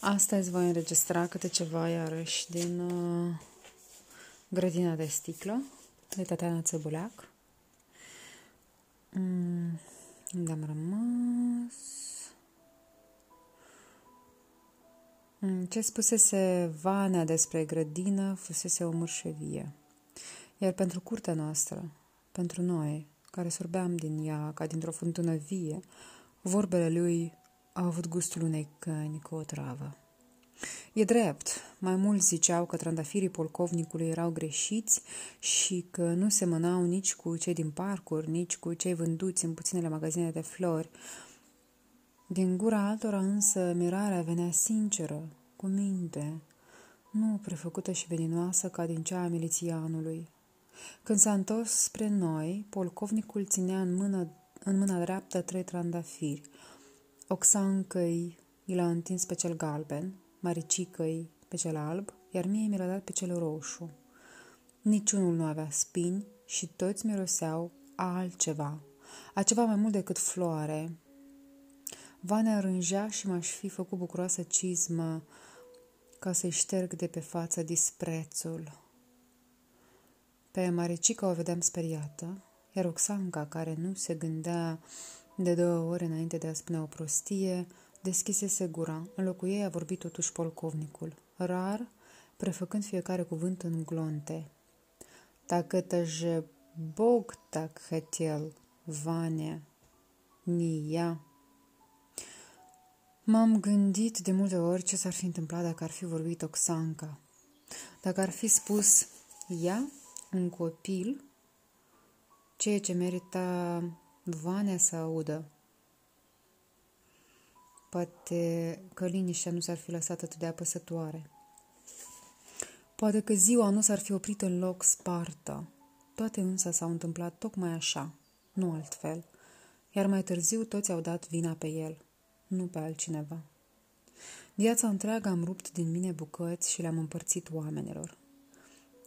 Astăzi voi înregistra câte ceva iarăși din uh, Grădina de sticlă de Tatiana Țăbuleac. Mm, unde am rămas? Mm, ce spusese Vanea despre grădină fusese o mărșevie. Iar pentru curtea noastră, pentru noi, care sorbeam din ea ca dintr-o fântână vie, vorbele lui au avut gustul unei căni cu o travă. E drept, mai mulți ziceau că trandafirii polcovnicului erau greșiți și că nu semănau nici cu cei din parcuri, nici cu cei vânduți în puținele magazine de flori. Din gura altora însă mirarea venea sinceră, cu minte, nu prefăcută și veninoasă ca din cea a milițianului. Când s-a întors spre noi, polcovnicul ținea în, mână, în mâna dreaptă trei trandafiri. Oxancăi i l-a întins pe cel galben, maricicăi pe cel alb, iar mie mi l-a dat pe cel roșu. Niciunul nu avea spini și toți miroseau a altceva, a ceva mai mult decât floare. Vanea rângea și m-aș fi făcut bucuroasă cizmă ca să-i șterg de pe față disprețul. Pe Maricica o vedeam speriată, iar Oxanca, care nu se gândea de două ore înainte de a spune o prostie, deschisese gura. În locul ei a vorbit totuși polcovnicul, rar, prefăcând fiecare cuvânt în glonte. Так это же Бог так хотел, Ваня, не я. M-am gândit de multe ori ce s-ar fi întâmplat dacă ar fi vorbit Oxanca. Dacă ar fi spus ea, un copil, ceea ce merita Vania să audă. Poate că liniștea nu s-ar fi lăsat atât de apăsătoare. Poate că ziua nu s-ar fi oprit în loc spartă. Toate însă s-au întâmplat tocmai așa, nu altfel. Iar mai târziu toți au dat vina pe el, nu pe altcineva. Viața întreagă am rupt din mine bucăți și le-am împărțit oamenilor,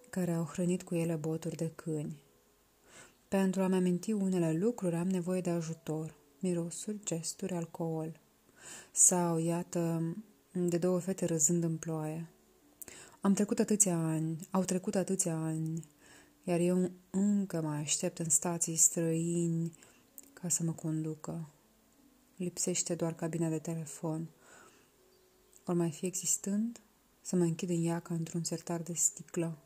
care au hrănit cu ele boturi de câini. Pentru a-mi aminti unele lucruri am nevoie de ajutor, mirosuri, gesturi, alcool. Sau, iată, de două fete răzând în ploaie. Am trecut atâția ani, au trecut atâția ani, iar eu încă mai aștept în stații străini ca să mă conducă. Lipsește doar cabina de telefon. Ori mai fi existând, să mă închid în ea ca într-un sertar de sticlă.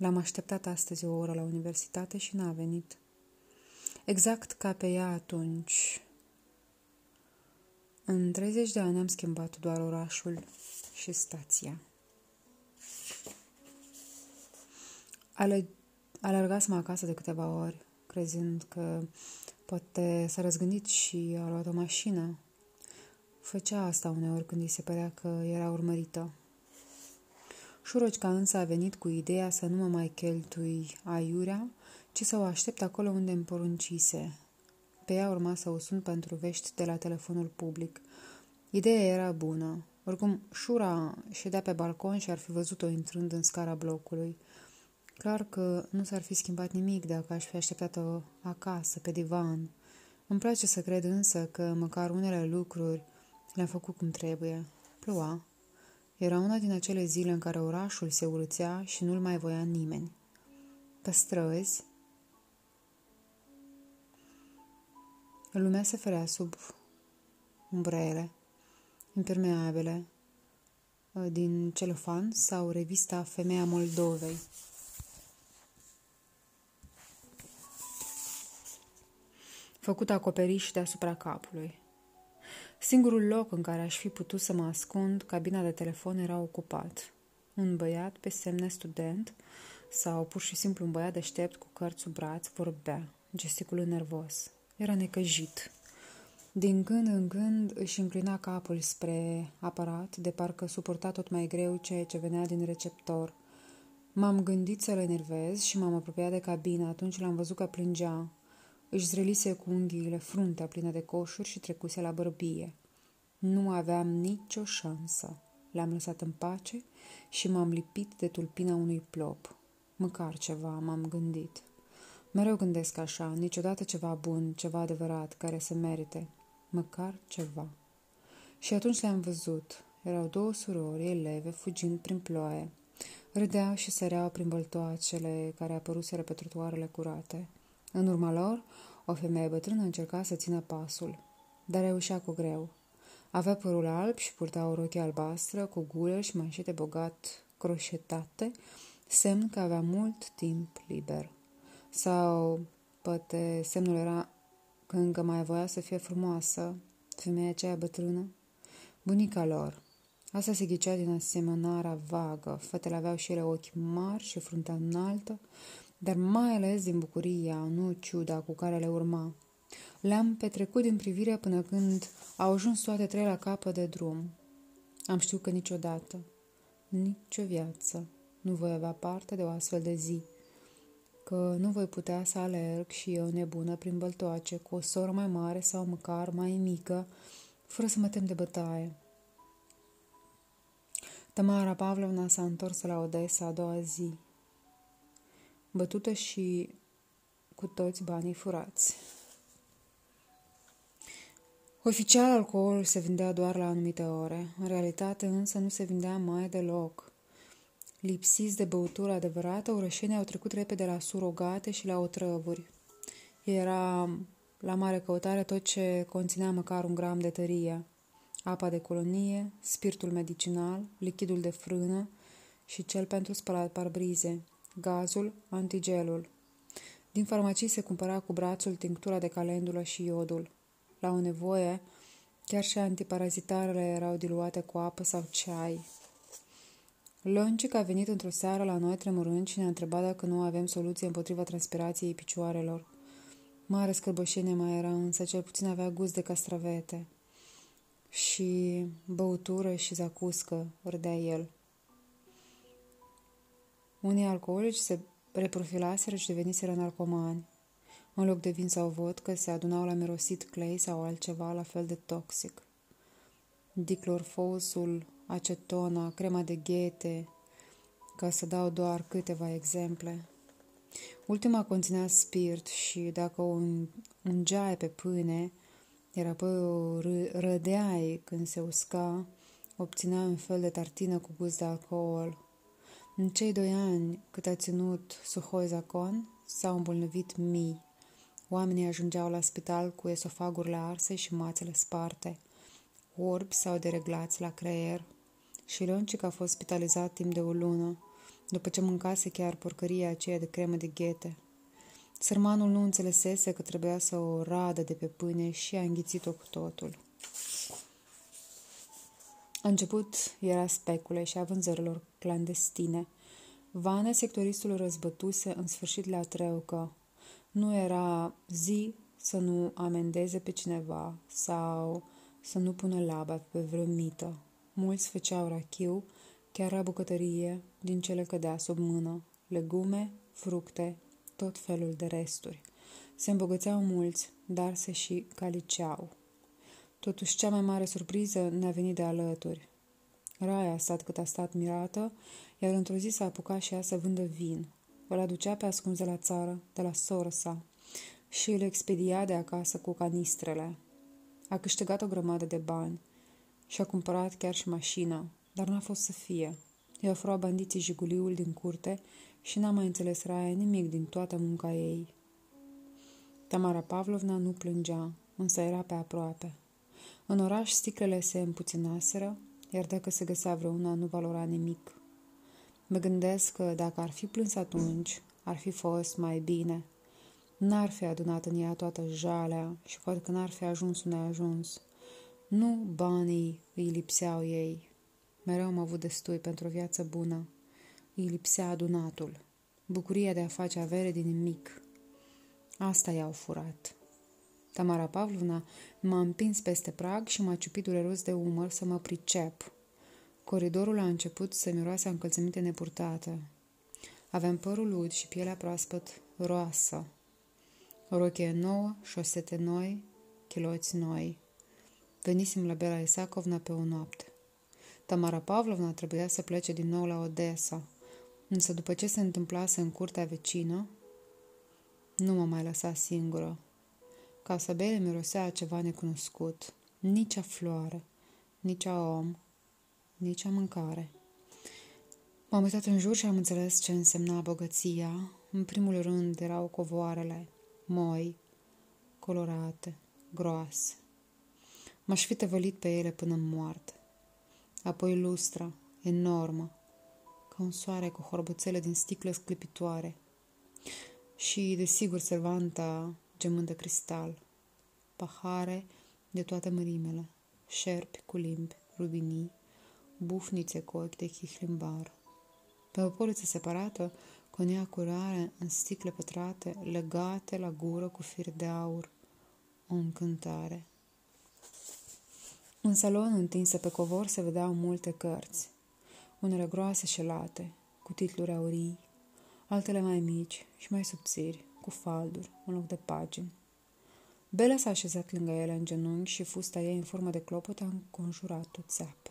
L-am așteptat astăzi o oră la universitate și n-a venit. Exact ca pe ea atunci, în 30 de ani am schimbat doar orașul și stația. Ale- alergasem acasă de câteva ori, crezând că poate s-a răzgândit și a luat o mașină. Făcea asta uneori când îi se părea că era urmărită. Șurocica însă a venit cu ideea să nu mă mai cheltui aiurea, ci să o aștept acolo unde îmi poruncise, pe ea urma să o sun pentru vești de la telefonul public. Ideea era bună. Oricum, Șura ședea pe balcon și ar fi văzut-o intrând în scara blocului. Clar că nu s-ar fi schimbat nimic dacă aș fi așteptat-o acasă, pe divan. Îmi place să cred însă că măcar unele lucruri le-am făcut cum trebuie. Ploua. Era una din acele zile în care orașul se urățea și nu-l mai voia nimeni. Pe străzi, Lumea se ferea sub umbrele impermeabile uh, din celofan sau revista Femeia Moldovei. Făcut acoperiș deasupra capului. Singurul loc în care aș fi putut să mă ascund, cabina de telefon era ocupat. Un băiat pe semne student sau pur și simplu un băiat deștept cu cărți sub braț vorbea, gesticulând nervos. Era necăjit. Din când în când își înclina capul spre aparat, de parcă suporta tot mai greu ceea ce venea din receptor. M-am gândit să-l enervez și m-am apropiat de cabină. Atunci l-am văzut că plângea. Își zrelise cu unghiile fruntea plină de coșuri și trecuse la bărbie. Nu aveam nicio șansă. L-am lăsat în pace și m-am lipit de tulpina unui plop. Măcar ceva, m-am gândit. Mereu gândesc așa, niciodată ceva bun, ceva adevărat, care să merite. Măcar ceva. Și atunci le-am văzut. erau două surori eleve fugind prin ploaie. Râdeau și săreau prin băltoacele care apăruseră pe trotuarele curate. În urma lor, o femeie bătrână încerca să țină pasul, dar reușea cu greu. Avea părul alb și purta o rochie albastră cu gulă și manșete bogat croșetate, semn că avea mult timp liber. Sau poate semnul era că încă mai voia să fie frumoasă, femeia aceea bătrână? Bunica lor. Asta se ghicea din asemănarea vagă. Fetele aveau și ele ochi mari și fruntea înaltă, dar mai ales din bucuria, nu ciuda cu care le urma. Le-am petrecut din privire până când au ajuns toate trei la capăt de drum. Am știut că niciodată, nicio viață, nu voi avea parte de o astfel de zi, că nu voi putea să alerg și eu nebună prin băltoace cu o soră mai mare sau măcar mai mică, fără să mă tem de bătaie. Tamara Pavlovna s-a întors la Odessa a doua zi, bătută și cu toți banii furați. Oficial, alcoolul se vindea doar la anumite ore. În realitate, însă, nu se vindea mai deloc. Lipsiți de băutură adevărată, orășenii au trecut repede la surogate și la otrăvuri. Era la mare căutare tot ce conținea măcar un gram de tărie. Apa de colonie, spiritul medicinal, lichidul de frână și cel pentru spălat parbrize, gazul, antigelul. Din farmacii se cumpăra cu brațul tinctura de calendulă și iodul. La o nevoie, chiar și antiparazitarele erau diluate cu apă sau ceai. Loncic a venit într-o seară la noi tremurând și ne-a întrebat dacă nu avem soluție împotriva transpirației picioarelor. Mare scărbășenie mai era, însă cel puțin avea gust de castravete. Și băutură și zacuscă, râdea el. Unii alcoolici se reprofilaseră și deveniseră narcomani. În loc de vin sau vodcă, se adunau la mirosit clay sau altceva la fel de toxic. Diclorfosul, acetona, crema de ghete, ca să dau doar câteva exemple. Ultima conținea spirit și dacă o ungeai pe pâine, iar apoi o rădeai când se usca, obținea un fel de tartină cu gust de alcool. În cei doi ani cât a ținut Suhoi Zacon, s-au îmbolnăvit mii. Oamenii ajungeau la spital cu esofagurile arse și mațele sparte, orbi sau dereglați la creier. Și Loncic a fost spitalizat timp de o lună, după ce mâncase chiar porcăria aceea de cremă de ghete. Sărmanul nu înțelesese că trebuia să o radă de pe pâine și a înghițit-o cu totul. A început era specule și a vânzărilor clandestine. Vane, sectoristul răzbătuse în sfârșit la treucă. Nu era zi să nu amendeze pe cineva sau să nu pună laba pe vreo mită. Mulți făceau rachiu, chiar la bucătărie, din cele cădea sub mână, legume, fructe, tot felul de resturi. Se îmbogățeau mulți, dar se și caliceau. Totuși, cea mai mare surpriză ne-a venit de alături. Raia a stat cât a stat mirată, iar într-o zi s-a apucat și ea să vândă vin. Îl aducea pe ascuns de la țară, de la soră sa, și îl expedia de acasă cu canistrele. A câștigat o grămadă de bani și a cumpărat chiar și mașina, dar n-a fost să fie. I-a oferat bandiții jiguliul din curte și n-a mai înțeles Raia nimic din toată munca ei. Tamara Pavlovna nu plângea, însă era pe aproape. În oraș sticlele se împuținaseră, iar dacă se găsea vreuna, nu valora nimic. Mă gândesc că dacă ar fi plâns atunci, ar fi fost mai bine. N-ar fi adunat în ea toată jalea și poate că n-ar fi ajuns unde a ajuns. Nu banii îi lipseau ei. Mereu am avut destui pentru o viață bună. Îi lipsea adunatul. Bucuria de a face avere din nimic. Asta i-au furat. Tamara Pavlovna m-a împins peste prag și m-a ciupit dureros de umăr să mă pricep. Coridorul a început să miroase a încălțăminte nepurtată. Aveam părul ud și pielea proaspăt roasă. Rochie nouă, șosete noi, chiloți noi. Venisem la Bela Isacovna pe o noapte. Tamara Pavlovna trebuia să plece din nou la Odessa, însă după ce se întâmplase în curtea vecină, nu mă mai lăsa singură. Casa Bele mirosea ceva necunoscut, nici a floare, nici a om, nici a mâncare. M-am uitat în jur și am înțeles ce însemna bogăția. În primul rând erau covoarele, moi, colorate, groase. M-aș fi tăvălit pe ele până în moarte. Apoi lustra, enormă, ca un soare cu horboțele din sticlă sclipitoare. Și, desigur, servanta gemând de cristal. Pahare de toate mărimele, șerpi cu limbi, rubinii, bufnițe cu ochi de chihlimbar. Pe o poliță separată, coniacuri rare în sticle pătrate, legate la gură cu fir de aur. O încântare. În salon întinse pe covor se vedeau multe cărți, unele groase și late, cu titluri aurii, altele mai mici și mai subțiri, cu falduri, în loc de pagini. Bela s-a așezat lângă ele în genunchi și fusta ei în formă de clopot a înconjurat-o țeapă.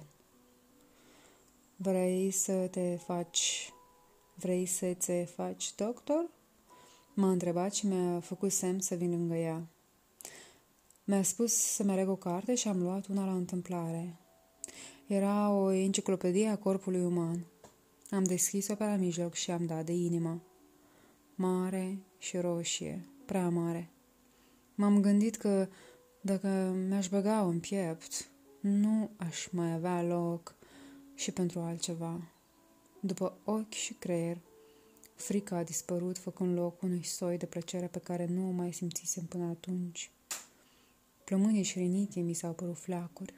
Vrei să te faci... Vrei să te faci doctor? M-a întrebat și mi-a făcut semn să vin lângă ea. Mi-a spus să merg o carte și am luat una la întâmplare. Era o enciclopedie a corpului uman. Am deschis-o pe la mijloc și am dat de inimă. Mare și roșie, prea mare. M-am gândit că dacă mi-aș băga în piept, nu aș mai avea loc și pentru altceva. După ochi și creier, frica a dispărut, făcând loc unui soi de plăcere pe care nu o mai simțisem până atunci. Plămânii și rinichii mi s-au părut fleacuri,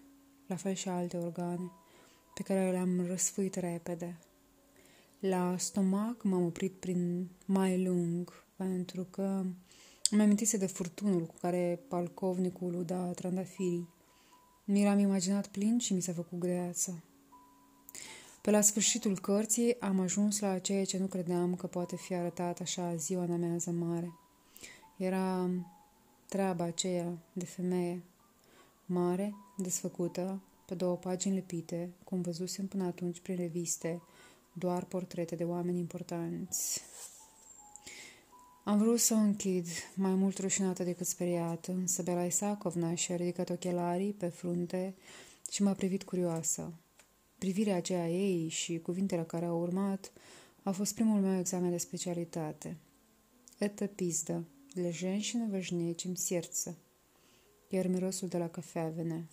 la fel și alte organe, pe care le-am răsfuit repede. La stomac m-am oprit prin mai lung, pentru că îmi amintise de furtunul cu care palcovnicul uda trandafirii. Mi l-am imaginat plin și mi s-a făcut greață. Pe la sfârșitul cărții am ajuns la ceea ce nu credeam că poate fi arătat așa ziua în amiază mare. Era treaba aceea de femeie, mare, desfăcută, pe două pagini lipite, cum văzusem până atunci prin reviste, doar portrete de oameni importanți. Am vrut să o închid, mai mult rușinată decât speriată, însă Bela Isakovna și-a ridicat ochelarii pe frunte și m-a privit curioasă. Privirea aceea ei și cuvintele care au urmat a fost primul meu examen de specialitate. Это пизда. Для женщины важнее, чем сердце. Iar mirosul de la cafea venea.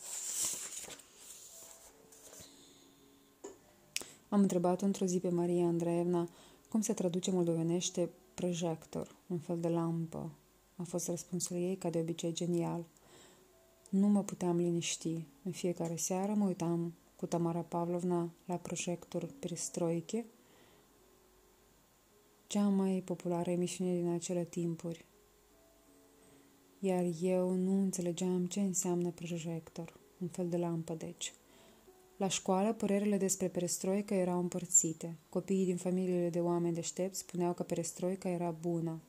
Am întrebat într-o zi pe Maria Andreevna cum se traduce moldovenește projector, un fel de lampă. A fost răspunsul ei, ca de obicei, genial. Nu mă puteam liniști. În fiecare seară mă uitam cu Tamara Pavlovna la projector Perestroike, cea mai populară emisiune din acele timpuri. Iar eu nu înțelegeam ce înseamnă projector, un fel de lampă, deci. La școală, părerile despre perestroică erau împărțite. Copiii din familiile de oameni deștepți spuneau că perestroica era bună,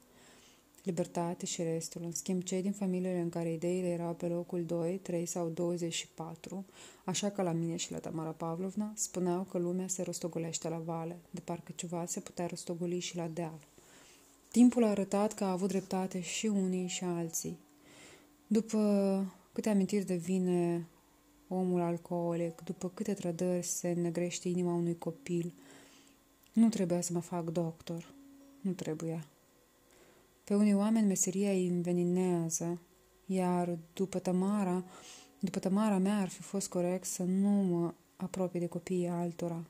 libertate și restul. În schimb, cei din familiile în care ideile erau pe locul 2, 3 sau 24, așa că la mine și la Tamara Pavlovna, spuneau că lumea se rostogolește la vale, de parcă ceva se putea rostogoli și la deal. Timpul a arătat că a avut dreptate și unii și alții. După câte amintiri de vine omul alcoolic, după câte trădări se negrește inima unui copil, nu trebuia să mă fac doctor. Nu trebuia. Pe unii oameni meseria îi înveninează, iar după Tamara, după Tamara mea ar fi fost corect să nu mă apropie de copiii altora.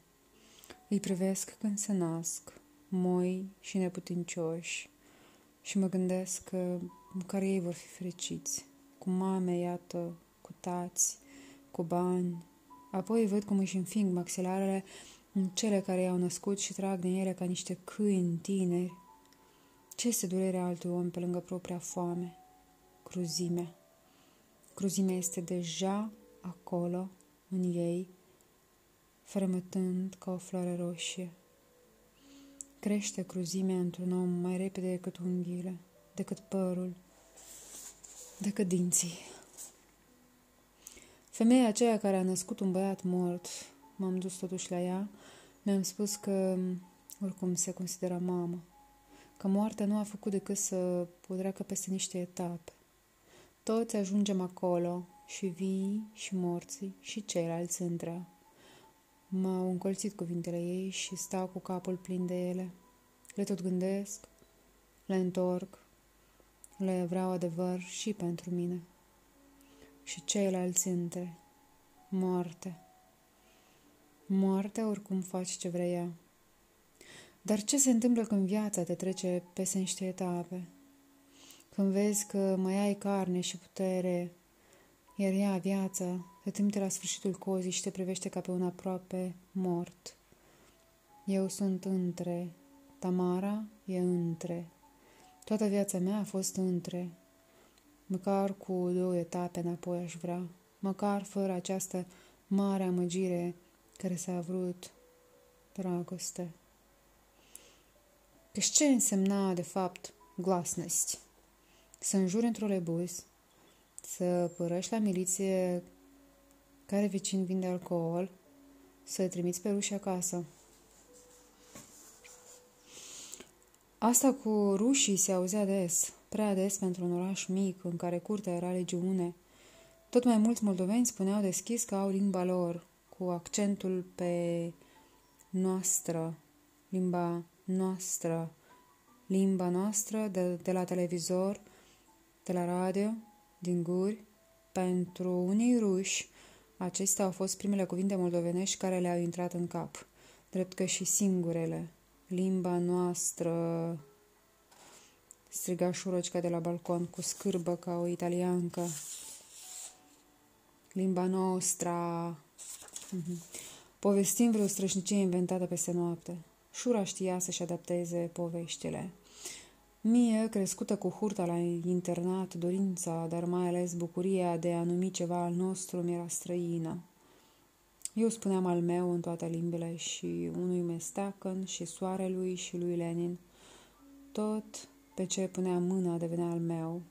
Îi privesc când se nasc, moi și neputincioși, și mă gândesc că care ei vor fi fericiți, cu mame, iată, cu tați, cu bani. Apoi văd cum își înfing maxilarele în cele care i-au născut și trag din ele ca niște câini tineri, ce este durerea altui om pe lângă propria foame? Cruzimea. Cruzimea este deja acolo, în ei, frămătând ca o floare roșie. Crește cruzimea într-un om mai repede decât unghiile, decât părul, decât dinții. Femeia aceea care a născut un băiat mort, m-am dus totuși la ea, mi-am spus că oricum se consideră mamă că moartea nu a făcut decât să pudreacă peste niște etape. Toți ajungem acolo, și vii, și morții, și ceilalți între. M-au încolțit cuvintele ei și stau cu capul plin de ele. Le tot gândesc, le întorc, le vreau adevăr și pentru mine. Și ceilalți între, moarte. Moartea oricum faci ce vrea ea. Dar ce se întâmplă când viața te trece peste niște etape? Când vezi că mai ai carne și putere, iar ea, viața, te trimite la sfârșitul cozii și te privește ca pe un aproape mort. Eu sunt între, Tamara e între. Toată viața mea a fost între. Măcar cu două etape înapoi aș vrea, măcar fără această mare amăgire care s-a vrut dragoste. Căci ce însemna, de fapt, glasnost? Să înjuri într-o lebus, să părăși la miliție care vecin vinde alcool, să trimiți pe ruși acasă. Asta cu rușii se auzea des, prea des pentru un oraș mic în care curtea era legiune. Tot mai mulți moldoveni spuneau deschis că au limba lor, cu accentul pe noastră, limba noastră, limba noastră de, de la televizor, de la radio, din guri. Pentru unii ruși, acestea au fost primele cuvinte moldovenești care le-au intrat în cap, drept că și singurele. Limba noastră, striga șurocica de la balcon cu scârbă ca o italiancă. Limba noastră. Mhm. Povestim vreo strășnicie inventată peste noapte. Șura știa să-și adapteze poveștile. Mie, crescută cu hurta la internat, dorința, dar mai ales bucuria de a numi ceva al nostru mi era străină. Eu spuneam al meu în toate limbile și unui mestacăn și soarelui și lui Lenin. Tot pe ce punea mâna devenea al meu.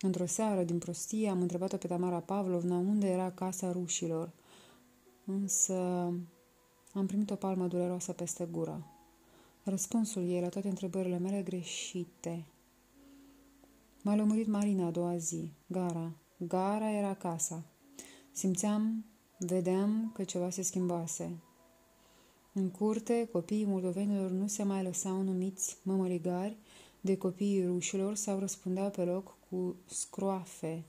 Într-o seară, din prostie, am întrebat-o pe Tamara Pavlovna unde era casa rușilor. Însă am primit o palmă dureroasă peste gură. Răspunsul ei la toate întrebările mele greșite. M-a lămurit Marina a doua zi. Gara. Gara era casa. Simțeam, vedeam că ceva se schimbase. În curte, copiii moldovenilor nu se mai lăsau numiți mămăligari de copiii rușilor sau răspundeau pe loc cu scroafe.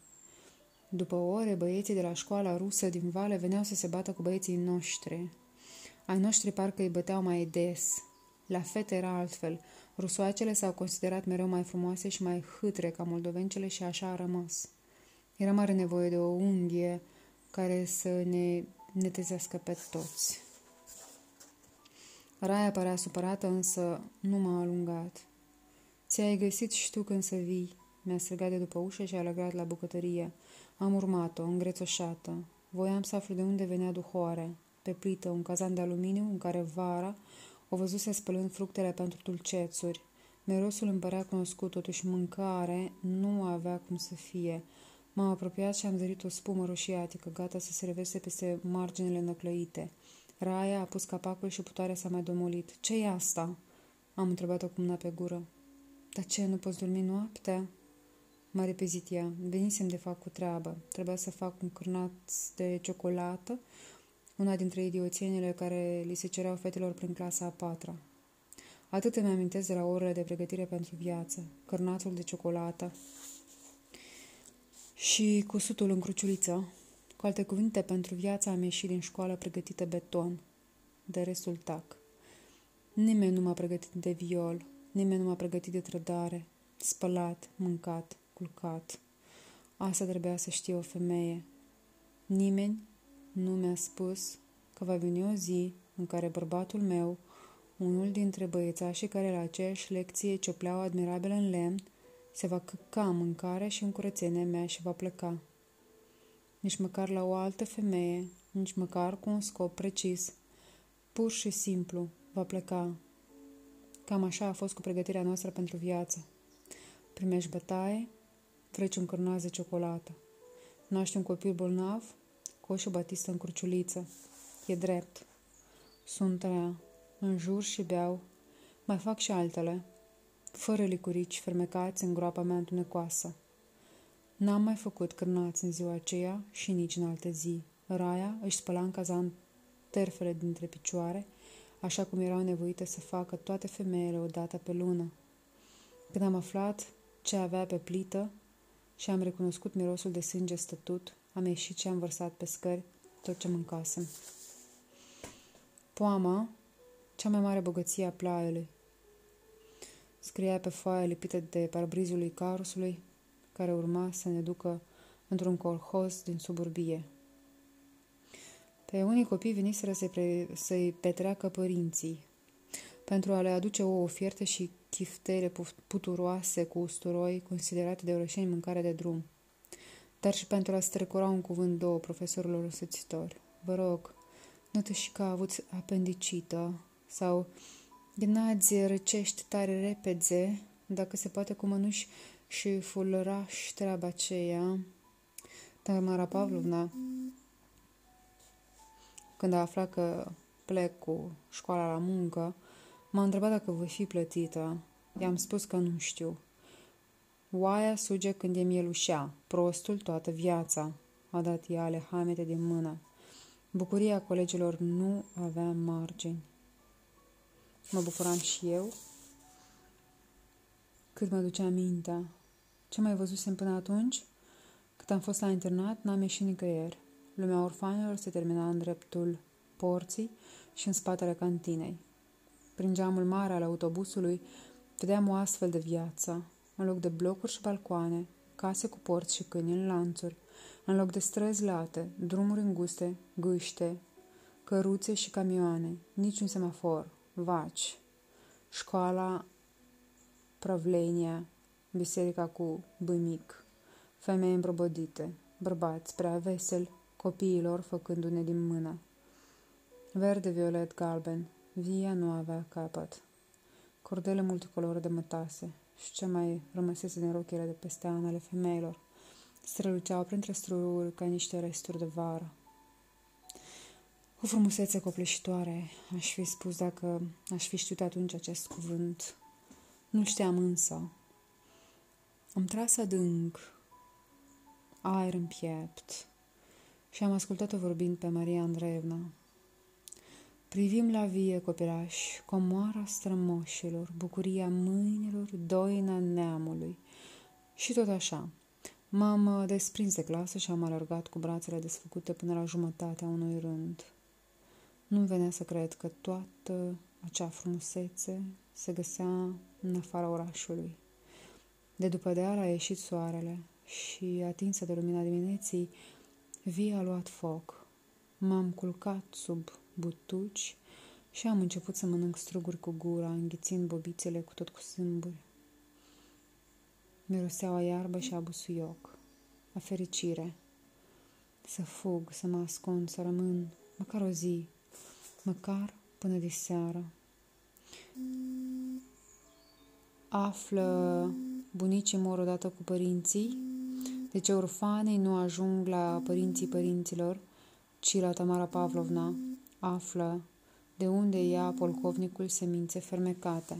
După ore, băieții de la școala rusă din vale veneau să se bată cu băieții noștri. Ai noștri parcă îi băteau mai des. La fete era altfel. Rusoacele s-au considerat mereu mai frumoase și mai hâtre ca moldovencele și așa a rămas. Era mare nevoie de o unghie care să ne netezească pe toți. Raia părea supărată, însă nu m-a alungat. Ți-ai găsit și tu când să vii, mi-a strigat de după ușă și a alergat la bucătărie. Am urmat-o, îngrețoșată. Voiam să aflu de unde venea duhoare. Pe plită, un cazan de aluminiu în care vara o văzuse spălând fructele pentru dulcețuri. Mirosul îmi părea cunoscut, totuși mâncare nu avea cum să fie. M-am apropiat și am zărit o spumă roșiatică, gata să se revese peste marginile năclăite. Raia a pus capacul și putoarea s-a mai domolit. ce e asta?" Am întrebat-o cu mâna pe gură. Dar ce, nu poți dormi noaptea?" M-a repezit ea. Venisem de fapt cu treabă. Trebuia să fac un cârnat de ciocolată una dintre idioțienile care li se cereau fetelor prin clasa a patra. Atât îmi amintesc de la orele de pregătire pentru viață, cărnatul de ciocolată și cusutul în cruciuliță. Cu alte cuvinte, pentru viața am ieșit din școală pregătită beton. De restul tac. Nimeni nu m-a pregătit de viol, nimeni nu m-a pregătit de trădare, spălat, mâncat, culcat. Asta trebuia să știe o femeie. Nimeni nu mi-a spus că va veni o zi în care bărbatul meu, unul dintre băiețașii care la aceeași lecție ciopleau admirabil în lemn, se va căca în mâncare și în curățenia mea și va pleca. Nici măcar la o altă femeie, nici măcar cu un scop precis. Pur și simplu va pleca. Cam așa a fost cu pregătirea noastră pentru viață. Primești bătaie, treci un cârnaz de ciocolată. Naști un copil bolnav, Coșul batistă în cruciuliță. E drept. Sunt rea. jur și beau. Mai fac și altele. Fără licurici fermecați în groapa mea întunecoasă. N-am mai făcut cârnați în ziua aceea și nici în alte zi. Raia își spăla în cazan terfele dintre picioare, așa cum erau nevoite să facă toate femeile odată pe lună. Când am aflat ce avea pe plită și am recunoscut mirosul de sânge stătut, am ieșit și am vărsat pe scări tot ce mâncasem. Poama, cea mai mare bogăție a plaiului. Scria pe foaia lipită de parabrizul lui carusului, care urma să ne ducă într-un colhoz din suburbie. Pe unii copii veniseră să-i, pre- să petreacă părinții, pentru a le aduce o ofertă și chiftele puturoase cu usturoi, considerate de orășeni mâncare de drum, dar și pentru a strecura un cuvânt două profesorilor osățitori. Vă rog, nu te și că avuți apendicită sau gnazi răcești tare repede, dacă se poate cu mănuși și fulăraș treaba aceea. Tamara Pavlovna, când a aflat că plec cu școala la muncă, m-a întrebat dacă voi fi plătită. I-am spus că nu știu. Oaia suge când e mielușea, prostul toată viața, a dat ea ale hamete din mână. Bucuria colegilor nu avea margini. Mă bucuram și eu cât mă ducea mintea. Ce mai văzusem până atunci? Cât am fost la internat, n-am ieșit nicăieri. Lumea orfanilor se termina în dreptul porții și în spatele cantinei. Prin geamul mare al autobuzului vedeam o astfel de viață. În loc de blocuri și balcoane, case cu porți și câini în lanțuri, în loc de străzi late, drumuri înguste, gâște, căruțe și camioane, niciun semafor, vaci, școala Pravlenia, biserica cu bămic, femei îmbrobodite, bărbați prea veseli, copiilor făcându-ne din mână. Verde, violet, galben, via nu avea capăt. Cordele multicolore de mătase și ce mai rămăsese din rochile de peste an ale femeilor străluceau printre strururi ca niște resturi de vară. O frumusețe copleșitoare, aș fi spus dacă aș fi știut atunci acest cuvânt. Nu știam însă. Am tras adânc, aer în piept și am ascultat-o vorbind pe Maria Andreevna. Privim la vie, copilași, comoara strămoșilor, bucuria mâinilor, doina neamului. Și tot așa, m-am desprins de clasă și am alergat cu brațele desfăcute până la jumătatea unui rând. Nu venea să cred că toată acea frumusețe se găsea în afara orașului. De după deal a ieșit soarele și, atinsă de lumina dimineții, via a luat foc. M-am culcat sub butuci și am început să mănânc struguri cu gura, înghițind bobițele cu tot cu sâmburi. Miroseau a iarbă și a busuioc, a fericire. Să fug, să mă ascund, să rămân, măcar o zi, măcar până de seară. Află bunicii mor odată cu părinții, de ce orfanei nu ajung la părinții părinților, ci la Tamara Pavlovna, află de unde ia polcovnicul semințe fermecate.